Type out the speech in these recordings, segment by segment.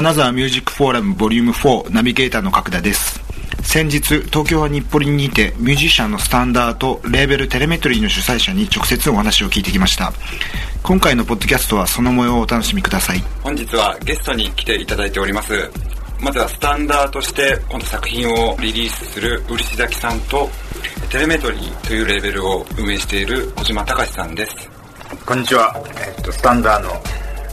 金沢ミュージックフォーラムボリューム4ナビゲーターの角田です。先日東京は日暮里にてミュージシャンのスタンダーとレーベルテレメトリーの主催者に直接お話を聞いてきました。今回のポッドキャストはその模様をお楽しみください。本日はゲストに来ていただいております。まずはスタンダーとしてこの作品をリリースする漆崎さんとテレメトリーというレーベルを運営している小島隆さんです。こんにちは、えっと、スタンダーの、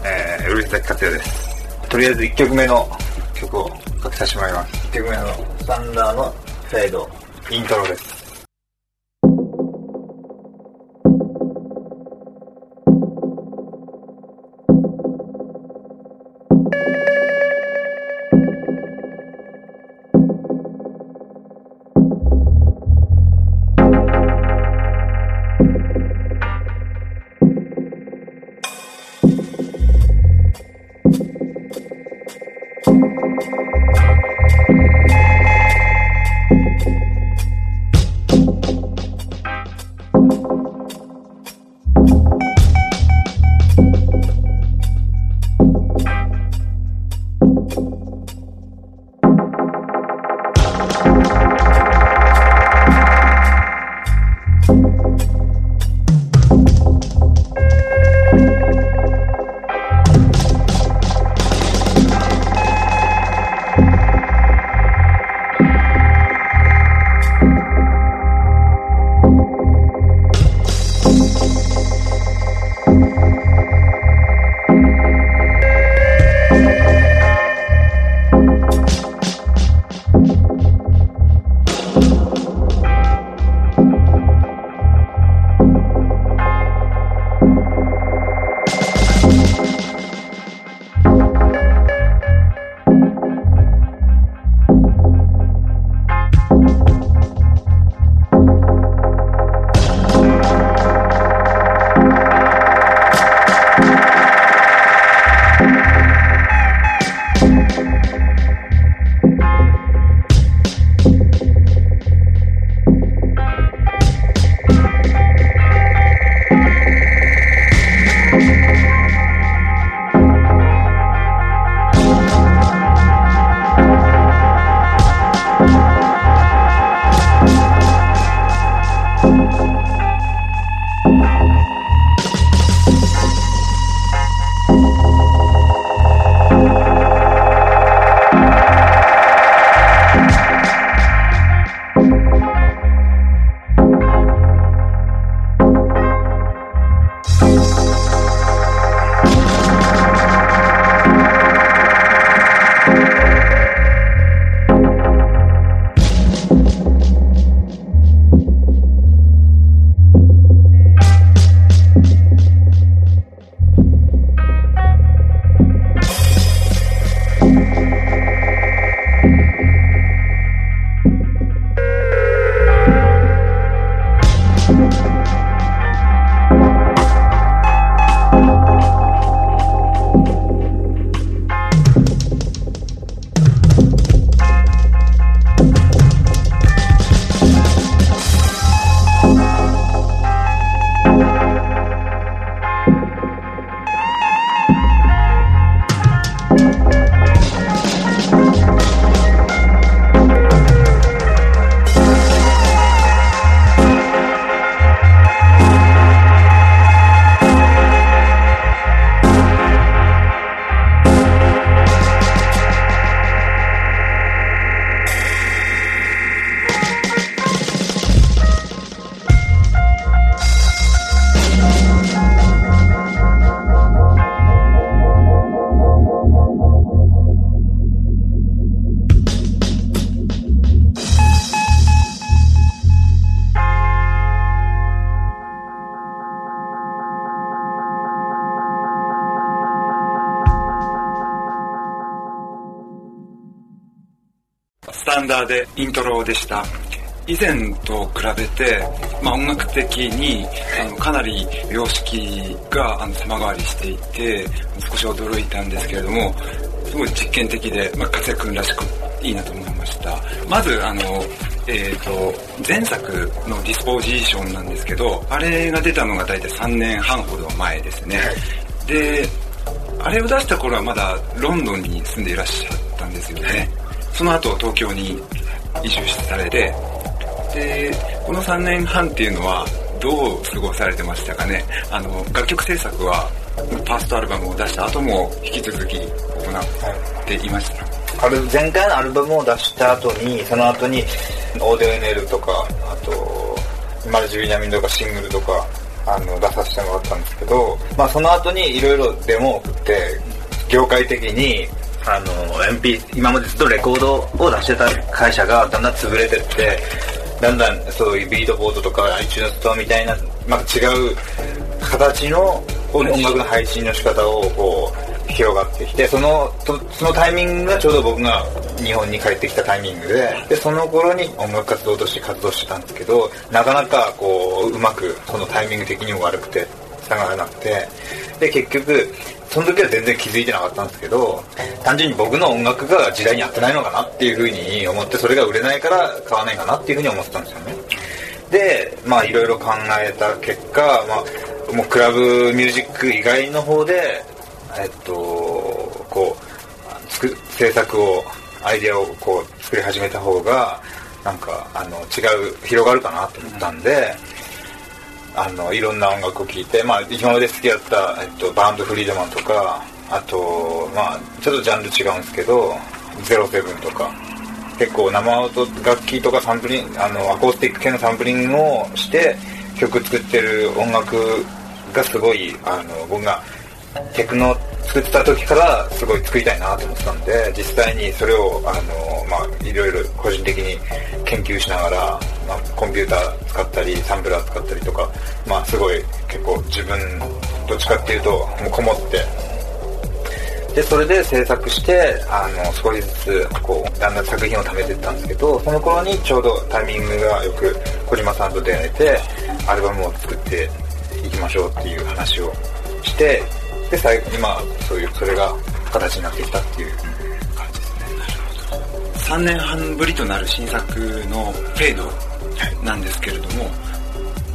えー、漆崎克也ですとりあえず1曲目の曲を書きさせてもらいます。1曲目のサンダーのフェードイントロです。ダーでイントロでした。以前と比べて、まあ、音楽的にあのかなり様式があの様変わりしていて少し驚いたんですけれどもすごい実験的で、まあ、活躍らしくいいなと思いました。まずあのえーと、前作のディスポジションなんですけどあれが出たのが大体3年半ほど前ですね、であれを出した頃はまだロンドンに住んでいらっしゃったんですよね。その後東京に移住されて、で、この3年半っていうのはどう過ごされてましたかね？あの、楽曲制作はファーストアルバムを出した後も引き続き行っていました。ある前回のアルバムを出した後に、その後に、オーディオエネルとか、あと、マルチビナミンとかシングルとか、あの、出させてもらったんですけど、まあその後にいろいろデモを送って、業界的に、あの、MP、今までずっとレコードを出してた会社がだんだん潰れてって、だんだんそういうビートボードとか iTunes ストアみたいな、また違う形の音楽の配信の仕方をこう広がってきてそのそのタイミングがちょうど僕が日本に帰ってきたタイミングででその頃に音楽活動として活動してたんですけどなかなかこううまくそのタイミング的にも悪くて下がらなくてで結局その時は全然気づいてなかったんですけど単純に僕の音楽が時代に合ってないのかなっていうふうに思ってそれが売れないから買わないかなっていうふうに思ってたんですよね。でまあいろいろ考えた結果、まあ、もうクラブミュージック以外の方でえっとこう作制作をアイデアをこう作り始めた方がなんかあの違う広がるかなと思ったんで、あのいろんな音楽を聴いて、まあ、今まで好きだった、えっと、バンドフリードマンとかあと、まあ、ちょっとジャンル違うんですけど07とか結構生音楽器とかサンプリンあのアコースティック系のサンプリングをして曲作ってる音楽がすごいあの僕がテクノ作ってた時からすごい作りたいなと思ってたんで実際にそれをあの、まあ、いろいろ個人的に研究しながら、まあ、コンピューター使ったりサンプラー使ったりとか、まあ、すごい結構自分どっちかっていうともうこもって。でそれで制作してあの少しずつこうだんだん作品を貯めていったんですけどその頃にちょうどタイミングがよく小島さんと出会えてアルバムを作っていきましょうっていう話をしてで最後今そういうそれが形になってきたっていう感じですね。なるほど3年半ぶりとなる新作の「フェード」なんですけれども、はい、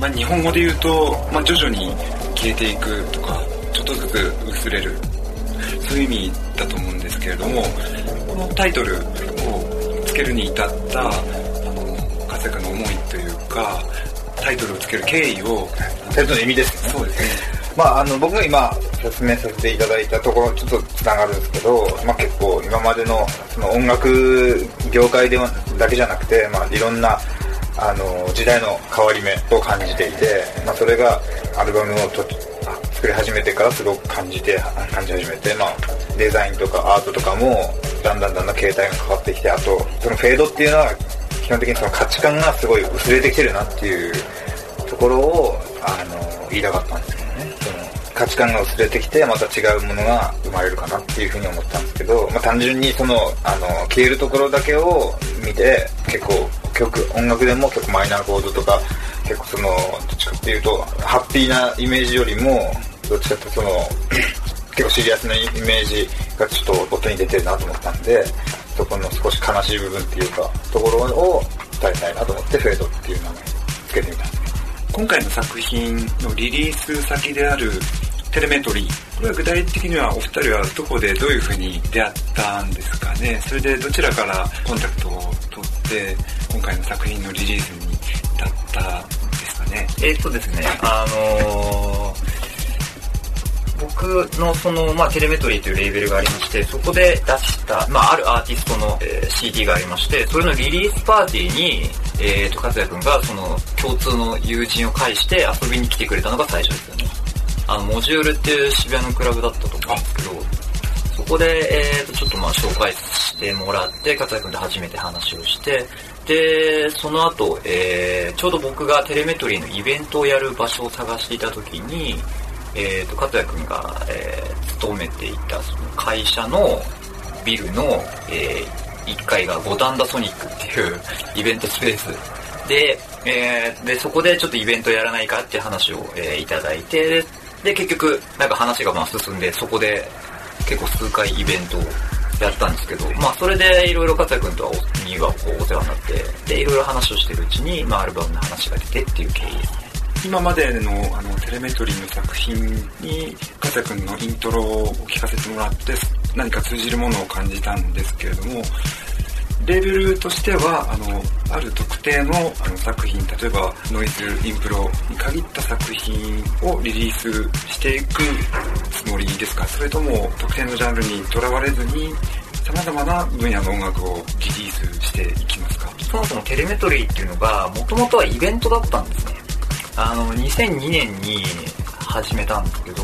まあ、日本語で言うと、まあ、徐々に消えていくとかちょっとずつ薄れるそういう意味だと思うんですけれどもこのタイトルをつけるに至ったあの活躍の思いというかタイトルをつける経緯をタイトルの意味ですね。そうですね。まあ、あの僕が今説明させていただいたところちょっとつながるんですけど、まあ、結構今までのその音楽業界ではだけじゃなくて、まあ、いろんなあの時代の変わり目を感じていて、まあ、それがアルバムをと作り始めてからすごく感じて感じ始めて、まあ、デザインとかアートとかもだんだんだんだん形態が変わってきてあとそのフェードっていうのは基本的にその価値観がすごい薄れてきてるなっていうところをあの言いたかったんですけど。価値観が薄れてきてまた違うものが生まれるかなっていうふうに思ったんですけど、まあ、単純にそのあの消えるところだけを見て結構曲音楽でも結構マイナーコードとか結構そのどっちかっていうとハッピーなイメージよりもどっちかっていうとその 結構シリアスなイメージがちょっと音に出てるなと思ったんでそこの少し悲しい部分っていうかところを伝えたいなと思ってフェードっていう名前つけてみたんです。今回の作品のリリース先であるテレメトリー。これは具体的にはお二人はどこでどういうふうに出会ったんですかね？それでどちらからコンタクトを取って今回の作品のリリースに至ったんですかね？えー、っとですね、あのー僕のその、まあ、テレメトリーというレーベルがありまして、そこで出した、まあ、あるアーティストの、えー、CD がありまして、それのリリースパーティーに、えー、と、和也くんがその共通の友人を介して遊びに来てくれたのが最初ですよね。あの、モジュールっていう渋谷のクラブだったと思うんですけど、そこで、えー、と、ちょっとまあ紹介してもらって、勝也くんで初めて話をして、で、その後、えー、ちょうど僕がテレメトリーのイベントをやる場所を探していた時に、えー、と、勝也くんが、えー、勤めていたその会社のビルの、えー、1階が五反田ソニックっていうイベントスペース。で、えー、で、そこでちょっとイベントやらないかって話を、えー、いただいて、で、結局、なんか話がまあ進んで、そこで結構数回イベントをやったんですけど、まあそれでいろいろ勝也君とはにはこうお世話になって、で、いろいろ話をしてるうちに、まあアルバムの話が出てっていう経緯ですね。今までのあのテレメトリーの作品に勝也君のイントロを聞かせてもらって何か通じるものを感じたんですけれどもレベルとしてはあのある特定のあの作品例えばノイズインプロに限った作品をリリースしていくつもりですかそれとも特定のジャンルにとらわれずに様々な分野の音楽をリリースしていきますかそもそもテレメトリーっていうのが、もともとはイベントだったんですね。あの、2002年に始めたんですけど、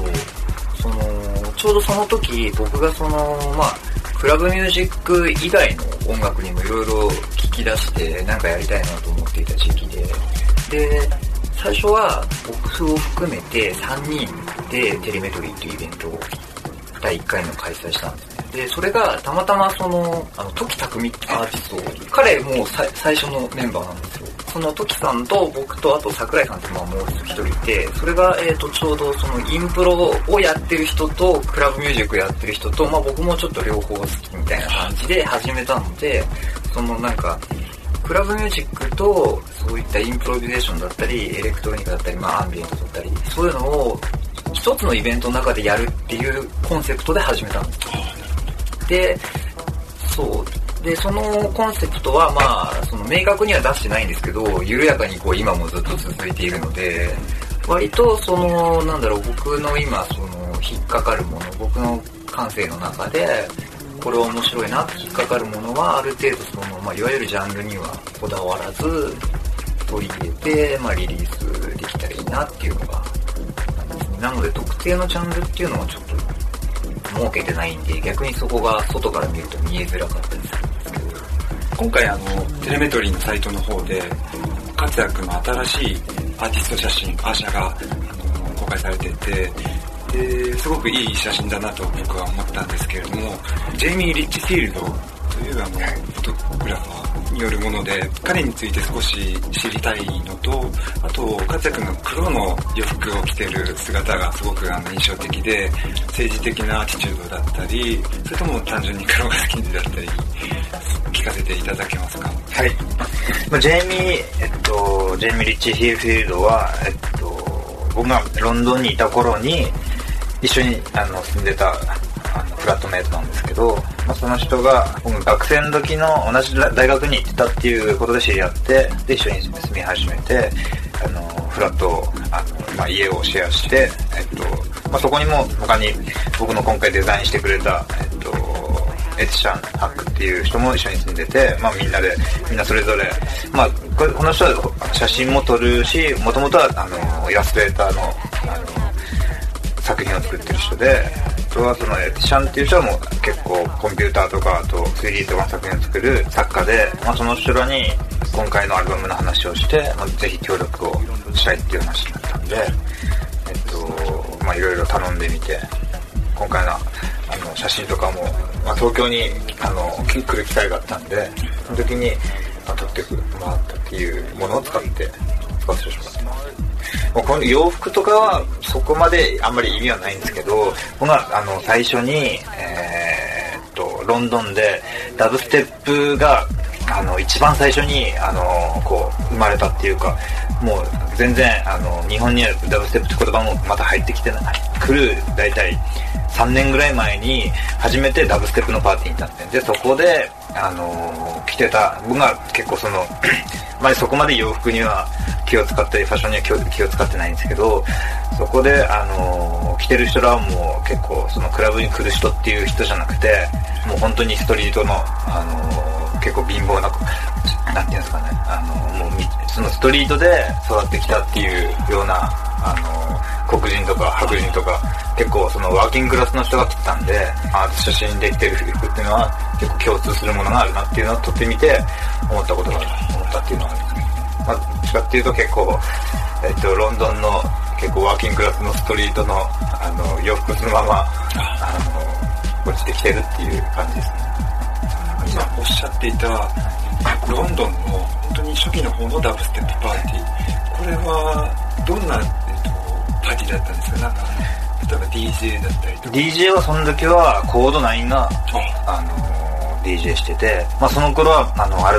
その、ちょうどその時、僕がその、まあ、クラブミュージック以外の音楽にもいろいろ聞き出して、なんかやりたいなと思っていた時期で、で、最初は僕を含めて3人でテレメトリーっていうイベントを第1回の開催したんですね。で、それがたまたまその、あの、時匠ってアーティスト、彼も最初のメンバーなんですよ。その時さんと僕とあと桜井さんってまあもう一人いて、それがえっ、とちょうどそのインプロをやってる人とクラブミュージックやってる人と、まあ僕もちょっと両方好きみたいな感じで始めたので、そのなんか、クラブミュージックとそういったインプロビゼーションだったり、エレクトロニカだったり、まあアンビエントだったり、そういうのを一つのイベントの中でやるっていうコンセプトで始めたんです。で、そう。で、そのコンセプトはまあ、その明確には出してないんですけど、緩やかにこう今もずっと続いているので、割とその、なんだろう、僕の今その引っかかるもの、僕の感性の中で、これは面白いなって引っかかるものはある程度その、まあ、いわゆるジャンルにはこだわらず、取り入れて、まあ、リリースできたらいいなっていうのが、な。ので特定のジャンルっていうのはちょっと設けてないんで、逆にそこが外から見ると見えづらかったりするんです、今回あのテレメトリーのサイトの方で勝也君の新しいアーティスト写真アーシャが公開されててですごくいい写真だなと僕は思ったんですけれどもジェイミー・リッチフィールドというあのフォトグラファーによるもので彼について少し知りたいのとあと勝也君の黒の洋服を着てる姿がすごくあの印象的で政治的なアティチュードだったりそれとも単純に黒が好きだったり聞かせていただけますか？はい。まあジェイミー、えっと、ジェイミー・リッチ・ヒーフィールドは、えっと、僕がロンドンにいた頃に、一緒にあの住んでたあのフラットメイトなんですけど、まあ、その人が僕学生の時の同じ大学に行ってたっていうことで知り合ってで一緒に住み始めてあのフラットあの、まあ、家をシェアして、えっとまあ、そこにも他に僕の今回デザインしてくれた、えっと、エツシャン・ハックっていう人も一緒に住んでて、まあみんなで、みんなそれぞれ、まあここの人は写真も撮るし、もともとはあの、イラストレーターの、あの、作品を作ってる人で、あとはそのエツシャンっていう人はもう結構コンピューターとか、あと 3D とかの作品を作る作家で、まあその人らに今回のアルバムの話をして、まあぜひ協力をしたいっていう話になったんで、えっと、まあいろいろ頼んでみて、今回のあの写真とかも、まあ、東京にあの来る機会があったんでその時に、まあ、撮ってもらったっていうものを使って使わせてもらってます。もうこの洋服とかはそこまであんまり意味はないんですけど僕はあの最初に、えーっとロンドンでダブステップがあの一番最初にあのこう生まれたっていうかもう全然あの日本にはダブステップって言葉もまた入ってきてない来る大体3年ぐらい前に初めてダブステップのパーティーに行ったんでそこであの着てた僕が結構その まあそこまで洋服には気を使ったりファッションには気を使ってないんですけどそこであの着てる人らはもう結構そのクラブに来る人っていう人じゃなくてもう本当にストリートのあの結構貧乏ななんていうんですかねあのもうそのストリートで育ってきたっていうような黒人とか白人とか結構そのワーキングクラスの人が来てたんであ写真できてる服っていうのは結構共通するものがあるなっていうのを撮ってみて思ったことが思ったっていうのがありますね。まあ、どっちかっていうと結構、えっと、ロンドンの結構ワーキングクラスのストリートのあの洋服そのままあの落ちてきてるっていう感じですね。今おっしゃっていたロンドンの本当に初期の方のダブステップパーティーこれはどんな、パーティーだったんですかなんか例えば DJ だったりとか。DJ はその時はコード9があの DJ してて、まあその頃は、あの、あれ、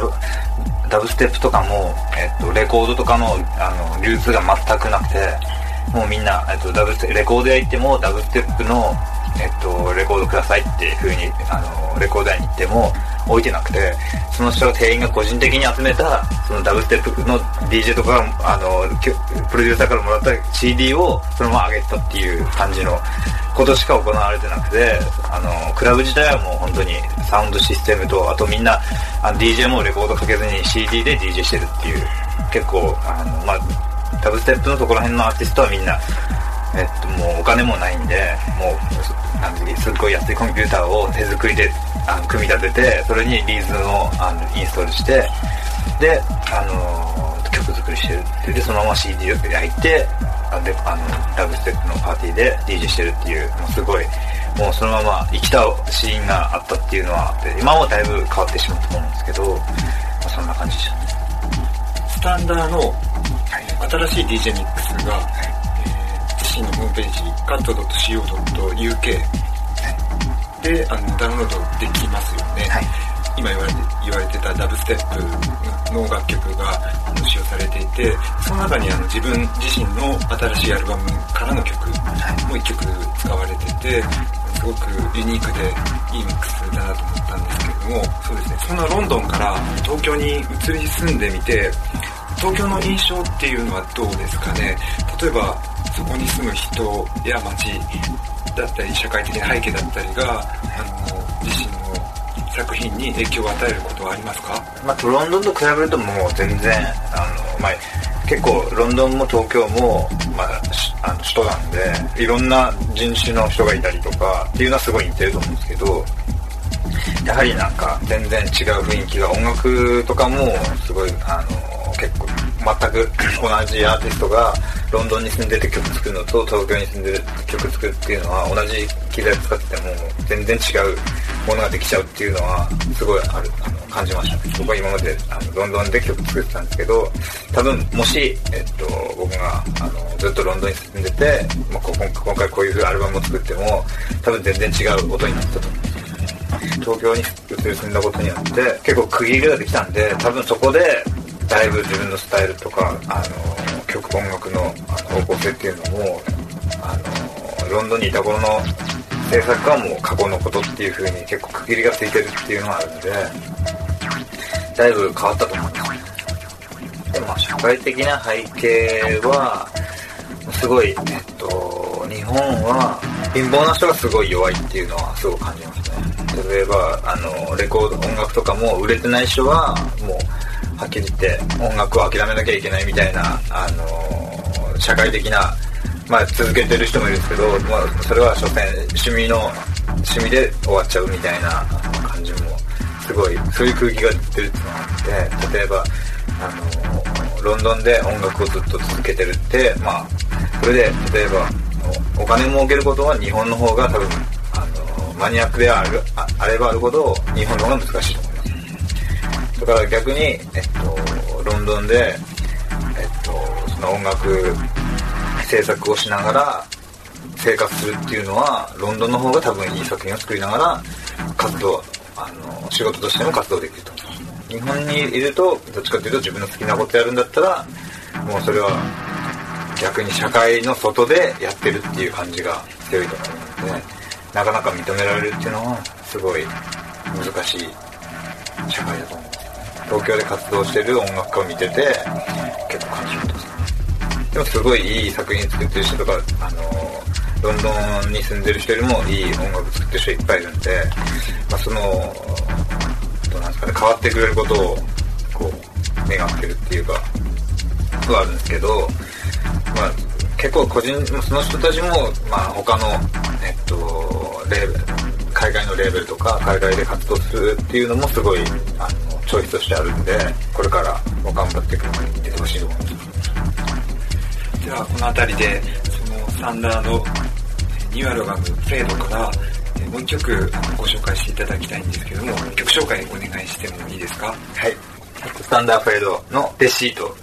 ダブステップとかも、えっと、レコードとかの、あの、流通が全くなくて、もうみんな、えっと、ダブステレコード屋行っても、ダブステップの、えっと、レコードくださいっていう風に、あの、レコード屋に行っても、置いてなくて、その人が店員が個人的に集めた、そのダブステップの DJ とかあの、プロデューサーからもらった CD をそのまま上げたっていう感じのことしか行われてなくて、あの、クラブ自体はもう本当にサウンドシステムと、あとみんな、あの DJ もレコードかけずに CD で DJ してるっていう、結構、あの、まあ、ダブステップのところら辺のアーティストはみんな、えっと、もうお金もないんで、もう、なんですっごい安いコンピューターを手作りであの組み立てて、それにリーズをあのインストールして、で、あのー、曲作りしてるってで、そのまま CD を焼いて、あであのラブステップのパーティーで DJ してるっていう、もうすごい、もうそのまま生きたシーンがあったっていうのは今もだいぶ変わってしまったと思うんですけど、まあ、そんな感じでしたね。スタンダーの新しい DJ ミックスが、はい自身のホームページ cat.co.uk であのダウンロードできますよね、はい、今言われて言われてたダブステップの楽曲が使用されていてその中にあの自分自身の新しいアルバムからの曲も1曲使われててすごくユニークでいいミックスだなと思ったんですけれどもそうですね。そんなロンドンから東京に移り住んでみて東京の印象っていうのはどうですかね？例えばそこに住む人や街だったり社会的な背景だったりがあの自身の作品に影響を与えることはありますか、まあ、ロンドンと比べるともう全然あの、まあ、結構ロンドンも東京も、まあ、あの首都なんでいろんな人種の人がいたりとかっていうのはすごい似てると思うんですけどやはりなんか全然違う雰囲気が音楽とかもすごいあの結構全く同じアーティストがロンドンに住んでて曲作るのと東京に住んでる曲作るっていうのは同じ機材使ってても全然違うものができちゃうっていうのはすごいあるあの感じました僕は今まであのロンドンで曲作ってたんですけど多分もし、えっと、僕があのずっとロンドンに住んでて、まあ、今回こういうアルバムを作っても多分全然違う音になったと思うんです東京に移り住んだことによって結構区切りができたんで多分そこでだいぶ自分のスタイルとかあの曲音楽の方向性っていうのもあのロンドンにいた頃の制作はもう過去のことっていう風に結構区切りがついてるっていうのがあるんでだいぶ変わったと思いますでも社会的な背景はすごいえっと日本は貧乏な人がすごい弱いっていうのはすごく感じますね。例えばあのレコード音楽とかも売れてない人はもうはっきり言って音楽を諦めなきゃいけないみたいな、あのー、社会的な、まあ、続けてる人もいるんですけど、まあ、それは所詮趣味の趣味で終わっちゃうみたいな感じもすごいそういう空気が出てるっていうのがあって例えば、あのー、ロンドンで音楽をずっと続けてるってまあそれで例えばお金儲けることは日本の方が多分あのマニアックであるあればあるほど日本の方が難しいと思いますだから逆に、えっと、ロンドンで、えっと、その音楽制作をしながら生活するっていうのは、ロンドンの方が多分いい作品を作りながら、活動、あの、仕事としても活動できると。日本にいると、どっちかっていうと自分の好きなことやるんだったら、もうそれは逆に社会の外でやってるっていう感じが強いと思うので、なかなか認められるっていうのは、すごい難しい社会だと思う。東京で活動してる音楽家を見てて結構感じるとでもすごいいい作品作ってる人とかあのロンドンに住んでる人よりもいい音楽作ってる人いっぱいいるんで、まあ、そのどうなんですかね変わってくれることをこう願ってるっていうかはあるんですけど、まあ、結構個人その人たちも、まあ、他の、えっと、レーベル海外のレーベルとか海外で活動するっていうのもすごいあのチョイスとしてあるんでこれからも頑張っていくのに出てほしいと思います。ではこの辺りでそのサンダーのニューアルバム「フェード」からもう一曲ご紹介していただきたいんですけども曲紹介お願いしてもいいですか？はい。スタンダーフェードの「レシート」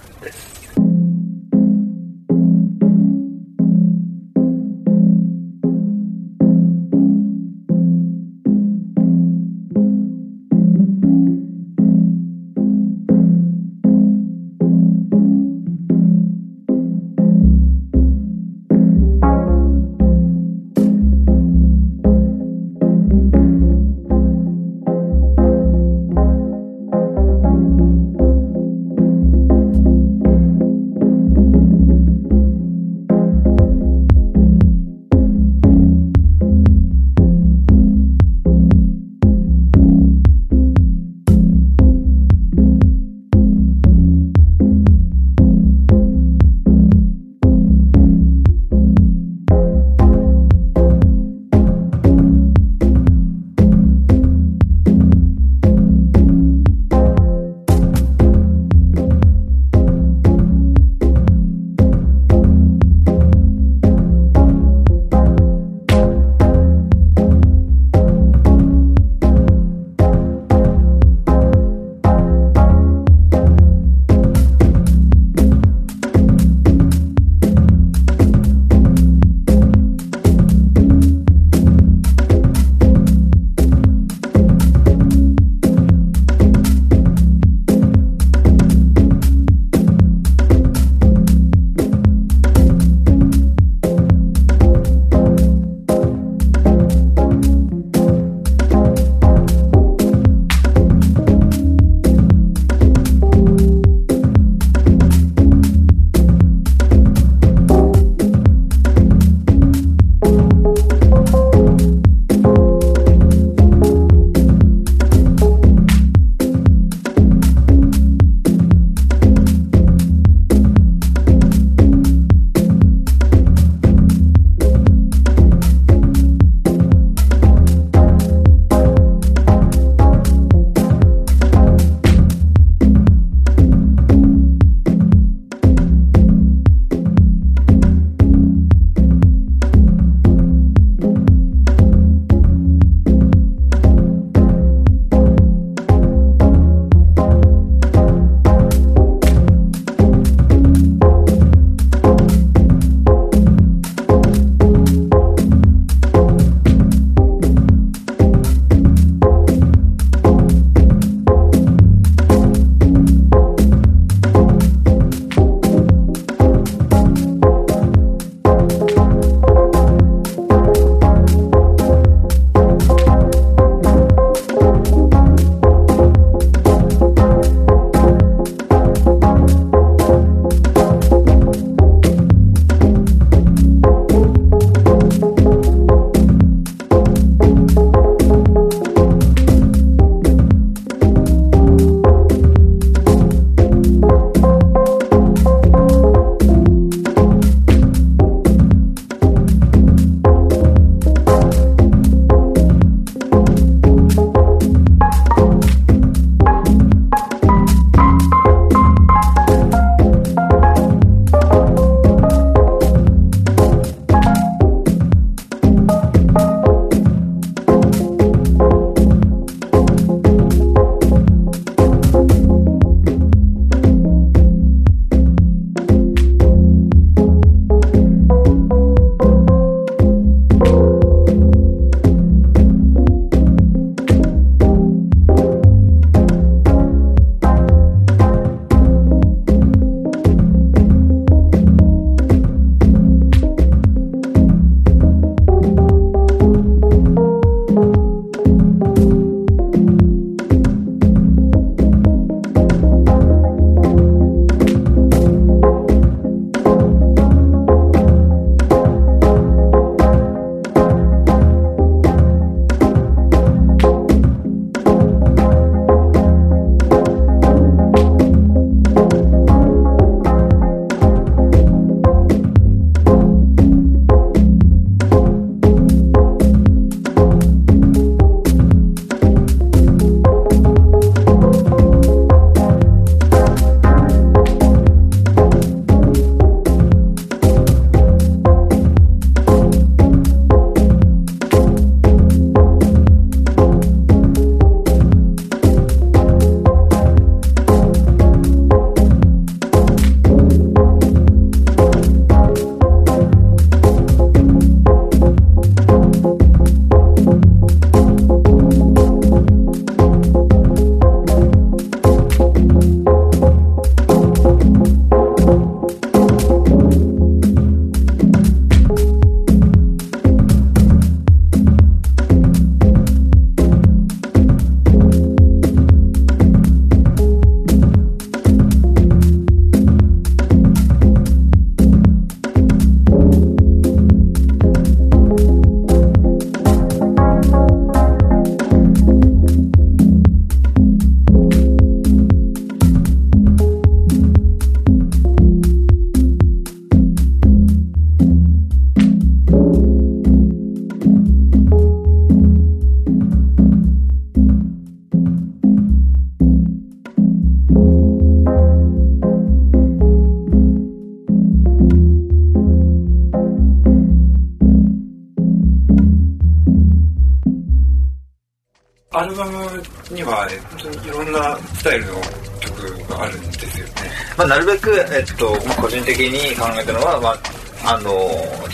いろんなスタイルの曲があるんですよね。まあ、なるべく、えっと、まあ、個人的に考えたのは、まあ、あの、ちょ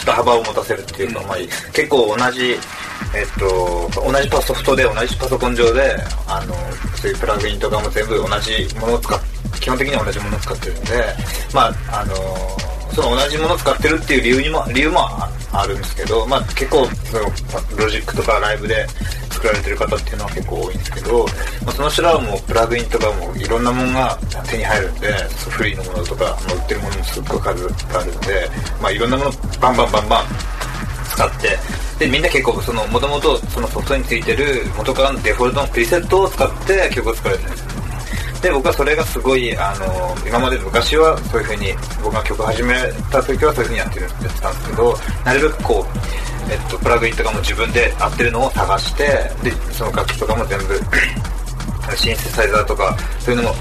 っと幅を持たせるっていうか、まあ、結構同じ、えっと、同じパソフトで、同じパソコン上で、あの、そういうプラグインとかも全部同じものを使っ基本的には同じものを使ってるんで、まあ、あの、その同じものを使ってるっていう理由にも、理由もあるんですけど、まあ結構、その、ロジックとかライブで作られてる方っていうのは結構多いんですけど、まあ、その人らはもプラグインとかもいろんなものが手に入るんで、フリーのものとか、まあ、売ってるものもすっごい数があるんで、まあいろんなものバンバンバンバン使って、で、みんな結構その、もともとそのソフトについてる元からのデフォルトのプリセットを使って曲を作られてるんです。で、僕はそれがすごい、あの、今まで昔はそういう風に、僕が曲始めた時はそういう風にやってるやってたんですけど、なるべくこう、えっと、プラグインとかも自分で合ってるのを探して、で、その楽器とかも全部 シンセサイザーとか、そういうのも、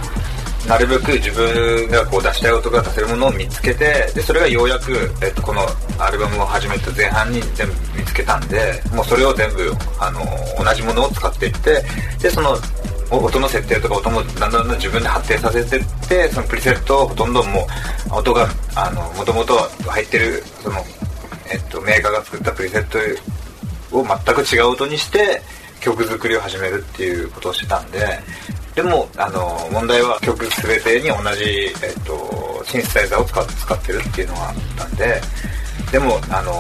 なるべく自分がこう出したい音が出せるものを見つけて、で、それがようやく、えっと、このアルバムを始めた前半に全部見つけたんで、もうそれを全部、あの、同じものを使っていって、で、その、音の設定とか音もだんだん自分で発展させてってそのプリセットをほとんどもう音があのもともと入ってるその、えっと、メーカーが作ったプリセットを全く違う音にして曲作りを始めるっていうことをしてたんででもあの問題は曲全てに同じ、えっと、シンセサイザーを使使ってるっていうのがあったんででもあの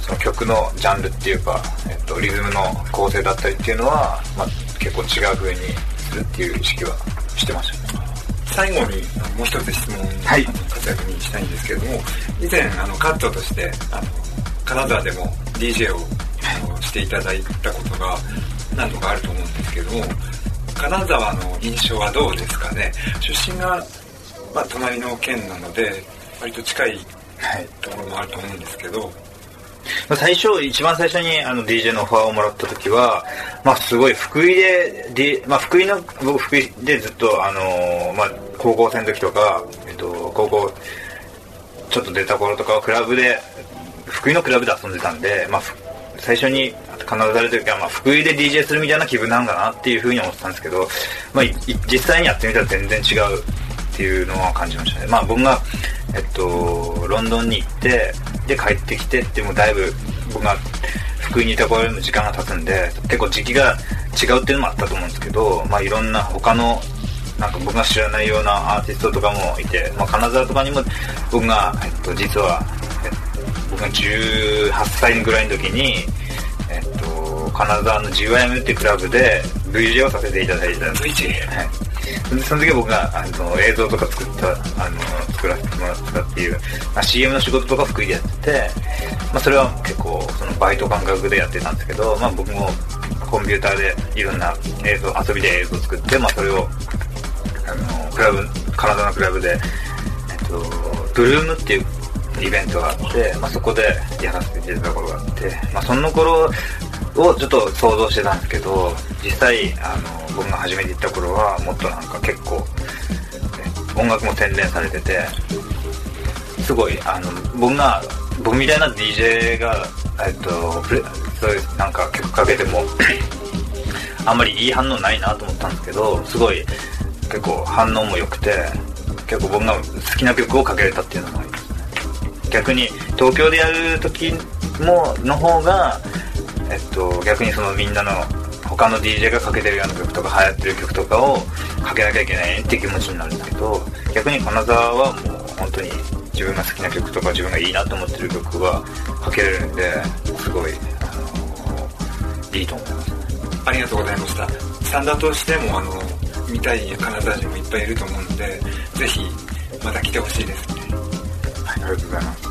その曲のジャンルっていうか、えっと、リズムの構成だったりっていうのは、まあ、結構違う風にするっていう意識はしてましたね。最後にもう一つ質問、はい、活躍にしたいんですけれども、以前あのカットとしてあの金沢でも DJ をしていただいたことが何度かあると思うんですけども、金沢の印象はどうですかね？出身が、まあ、隣の県なので割と近いところもあると思うんですけど、最初、一番最初にあの DJ のオファーをもらった時は、まあすごい福井で、D、まあ福井の、僕福井でずっとあのー、まあ高校生の時とか、えっと、高校ちょっと出た頃とかはクラブで、福井のクラブで遊んでたんで、まあ最初に必ずされる時は、まあ福井で DJ するみたいな気分なんかなっていうふうに思ってたんですけど、まあ実際にやってみたら全然違うっていうのは感じましたね。まあ僕が、えっと、ロンドンに行って、で帰ってきてってもだいぶ僕が福井にいた頃よりも時間が経つんで結構時期が違うっていうのもあったと思うんですけど、まあ、いろんな他のなんか僕が知らないようなアーティストとかもいて、まあ、金沢とかにも僕が、えっと、実は、僕が18歳ぐらいの時に、えっと、金沢の GYM っていうクラブで VJ をさせていただいたんです。VJ? はい。でその時は僕があの映像とか作ったあの作らせてもらったっていう、まあ、CM の仕事とか福井でやってて、まあ、それは結構そのバイト感覚でやってたんですけど、まあ、僕もコンピューターでいろんな映像遊びで映像作って、まあ、それをあのクラブ体のクラブで、えっと、ブルームっていうイベントがあって、まあ、そこでやらせていただいた頃があって、まあ、その頃をちょっと想像してたんですけど実際あの僕が初めて行った頃はもっとなんか結構音楽も洗練されててすごいあの僕が僕みたいな DJ がえっとそういうなんか曲かけても あんまりいい反応ないなと思ったんですけどすごい結構反応も良くて結構僕が好きな曲をかけれたっていうのも逆に東京でやる時もの方がえっと、逆にそのみんなの他の DJ がかけてるような曲とか流行ってる曲とかをかけなきゃいけないって気持ちになるんですけど逆に金沢はもう本当に自分が好きな曲とか自分がいいなと思ってる曲がかけれるんですごい、あのいいと思います。ありがとうございました。スタンダードとしてもあの見たい金沢人もいっぱいいると思うのでぜひまた来てほしいですね。はいありがとうございます